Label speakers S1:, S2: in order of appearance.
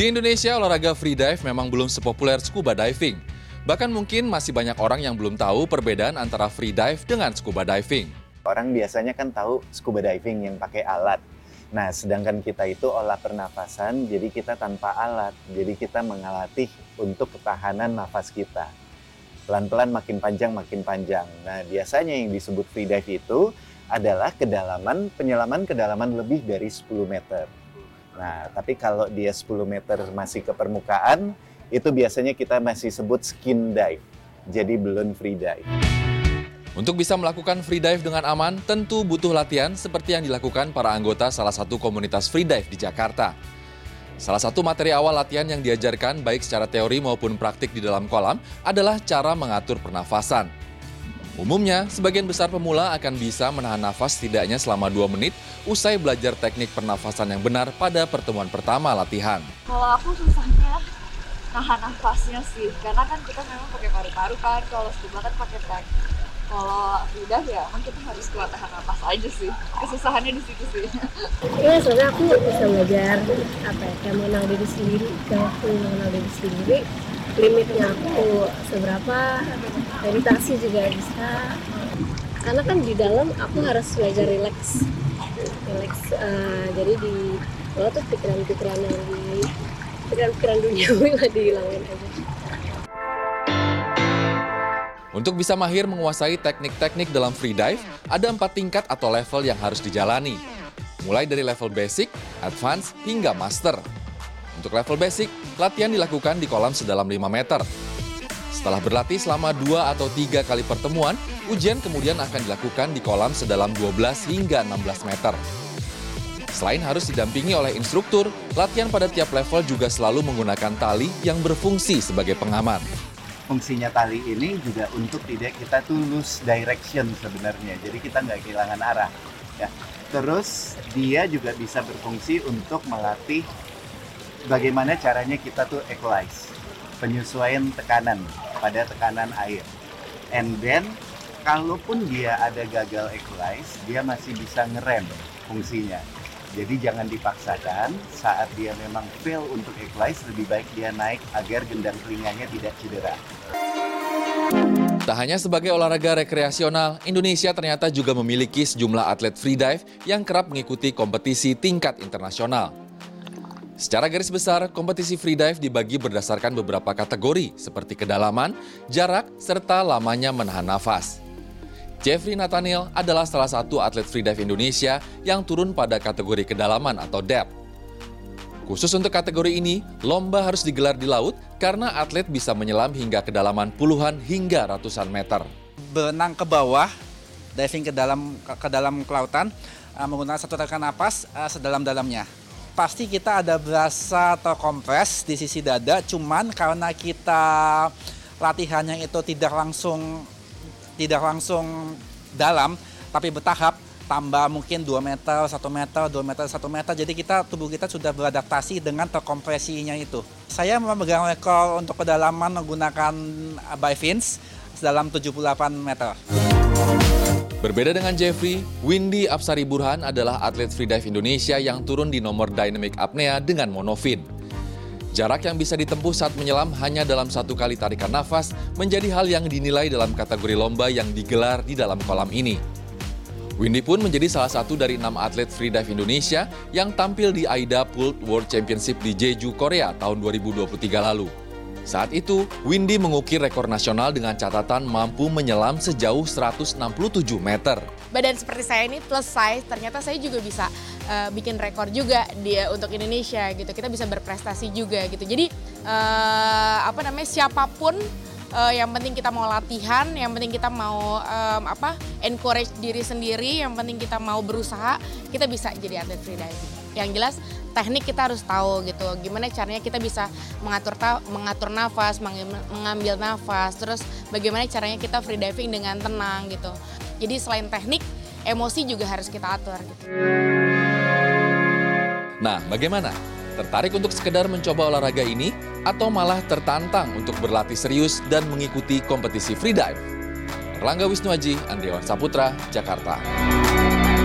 S1: Di Indonesia, olahraga free dive memang belum sepopuler scuba diving. Bahkan mungkin masih banyak orang yang belum tahu perbedaan antara free dive dengan scuba diving.
S2: Orang biasanya kan tahu scuba diving yang pakai alat. Nah, sedangkan kita itu olah pernafasan, jadi kita tanpa alat. Jadi kita mengalatih untuk ketahanan nafas kita. Pelan-pelan makin panjang, makin panjang. Nah, biasanya yang disebut free dive itu adalah kedalaman, penyelaman kedalaman lebih dari 10 meter. Nah, tapi kalau dia 10 meter masih ke permukaan, itu biasanya kita masih sebut skin dive. Jadi belum free dive.
S1: Untuk bisa melakukan free dive dengan aman, tentu butuh latihan seperti yang dilakukan para anggota salah satu komunitas free dive di Jakarta. Salah satu materi awal latihan yang diajarkan baik secara teori maupun praktik di dalam kolam adalah cara mengatur pernafasan. Umumnya, sebagian besar pemula akan bisa menahan nafas setidaknya selama 2 menit usai belajar teknik pernafasan yang benar pada pertemuan pertama latihan.
S3: Kalau aku susahnya nahan nafasnya sih, karena kan kita memang pakai paru-paru kan, kalau scuba kan pakai tank. Kalau udah ya emang kita harus kuat tahan nafas aja sih. Kesusahannya di situ sih.
S4: Iya, soalnya aku bisa belajar apa ya, kayak mengenal diri sendiri, kayak aku mengenal diri sendiri, limitnya aku seberapa, meditasi juga bisa. Karena kan di dalam aku harus belajar relax, relax. eh, jadi di bawah tuh pikiran-pikiran yang di pikiran-pikiran duniawi lah dihilangin aja.
S1: Untuk bisa mahir menguasai teknik-teknik dalam free dive, ada empat tingkat atau level yang harus dijalani. Mulai dari level basic, advance, hingga master. Untuk level basic, latihan dilakukan di kolam sedalam 5 meter. Setelah berlatih selama 2 atau 3 kali pertemuan, ujian kemudian akan dilakukan di kolam sedalam 12 hingga 16 meter. Selain harus didampingi oleh instruktur, latihan pada tiap level juga selalu menggunakan tali yang berfungsi sebagai pengaman.
S2: Fungsinya tali ini juga untuk tidak kita tuh lose direction sebenarnya. Jadi kita nggak kehilangan arah. Ya. Terus dia juga bisa berfungsi untuk melatih bagaimana caranya kita tuh equalize, penyesuaian tekanan pada tekanan air. And then kalaupun dia ada gagal equalize, dia masih bisa ngerem fungsinya. Jadi jangan dipaksakan saat dia memang fail untuk equalize, lebih baik dia naik agar gendang telinganya tidak cedera.
S1: Tak hanya sebagai olahraga rekreasional, Indonesia ternyata juga memiliki sejumlah atlet free dive yang kerap mengikuti kompetisi tingkat internasional. Secara garis besar, kompetisi free dive dibagi berdasarkan beberapa kategori seperti kedalaman, jarak, serta lamanya menahan nafas. Jeffrey Nathaniel adalah salah satu atlet free dive Indonesia yang turun pada kategori kedalaman atau depth. Khusus untuk kategori ini, lomba harus digelar di laut karena atlet bisa menyelam hingga kedalaman puluhan hingga ratusan meter.
S5: berenang ke bawah, diving ke dalam ke, dalam kelautan uh, menggunakan satu tarikan napas uh, sedalam-dalamnya. Pasti kita ada berasa terkompres di sisi dada, cuman karena kita latihannya itu tidak langsung tidak langsung dalam, tapi bertahap tambah mungkin 2 meter, 1 meter, 2 meter, 1 meter. Jadi kita tubuh kita sudah beradaptasi dengan terkompresinya itu. Saya memegang rekor untuk kedalaman menggunakan by fins dalam 78 meter.
S1: Berbeda dengan Jeffrey, Windy Apsari Burhan adalah atlet freedive Indonesia yang turun di nomor dynamic apnea dengan monofin. Jarak yang bisa ditempuh saat menyelam hanya dalam satu kali tarikan nafas menjadi hal yang dinilai dalam kategori lomba yang digelar di dalam kolam ini. Windy pun menjadi salah satu dari enam atlet freedive Indonesia yang tampil di AIDA Pool World Championship di Jeju, Korea tahun 2023 lalu. Saat itu, Windy mengukir rekor nasional dengan catatan mampu menyelam sejauh 167 meter.
S6: badan seperti saya ini plus size ternyata saya juga bisa eh, bikin rekor juga dia untuk Indonesia gitu kita bisa berprestasi juga gitu jadi eh, apa namanya siapa pun eh, yang penting kita mau latihan yang penting kita mau em, apa encourage diri sendiri yang penting kita mau berusaha kita bisa jadi atlet freediving yang jelas teknik kita harus tahu gitu gimana caranya kita bisa mengatur ta- mengatur nafas mengambil nafas terus bagaimana caranya kita freediving dengan tenang gitu jadi selain teknik emosi juga harus kita atur gitu.
S1: Nah, bagaimana? Tertarik untuk sekedar mencoba olahraga ini atau malah tertantang untuk berlatih serius dan mengikuti kompetisi freedive? Erlangga Wisnuaji, Andriawan Saputra, Jakarta.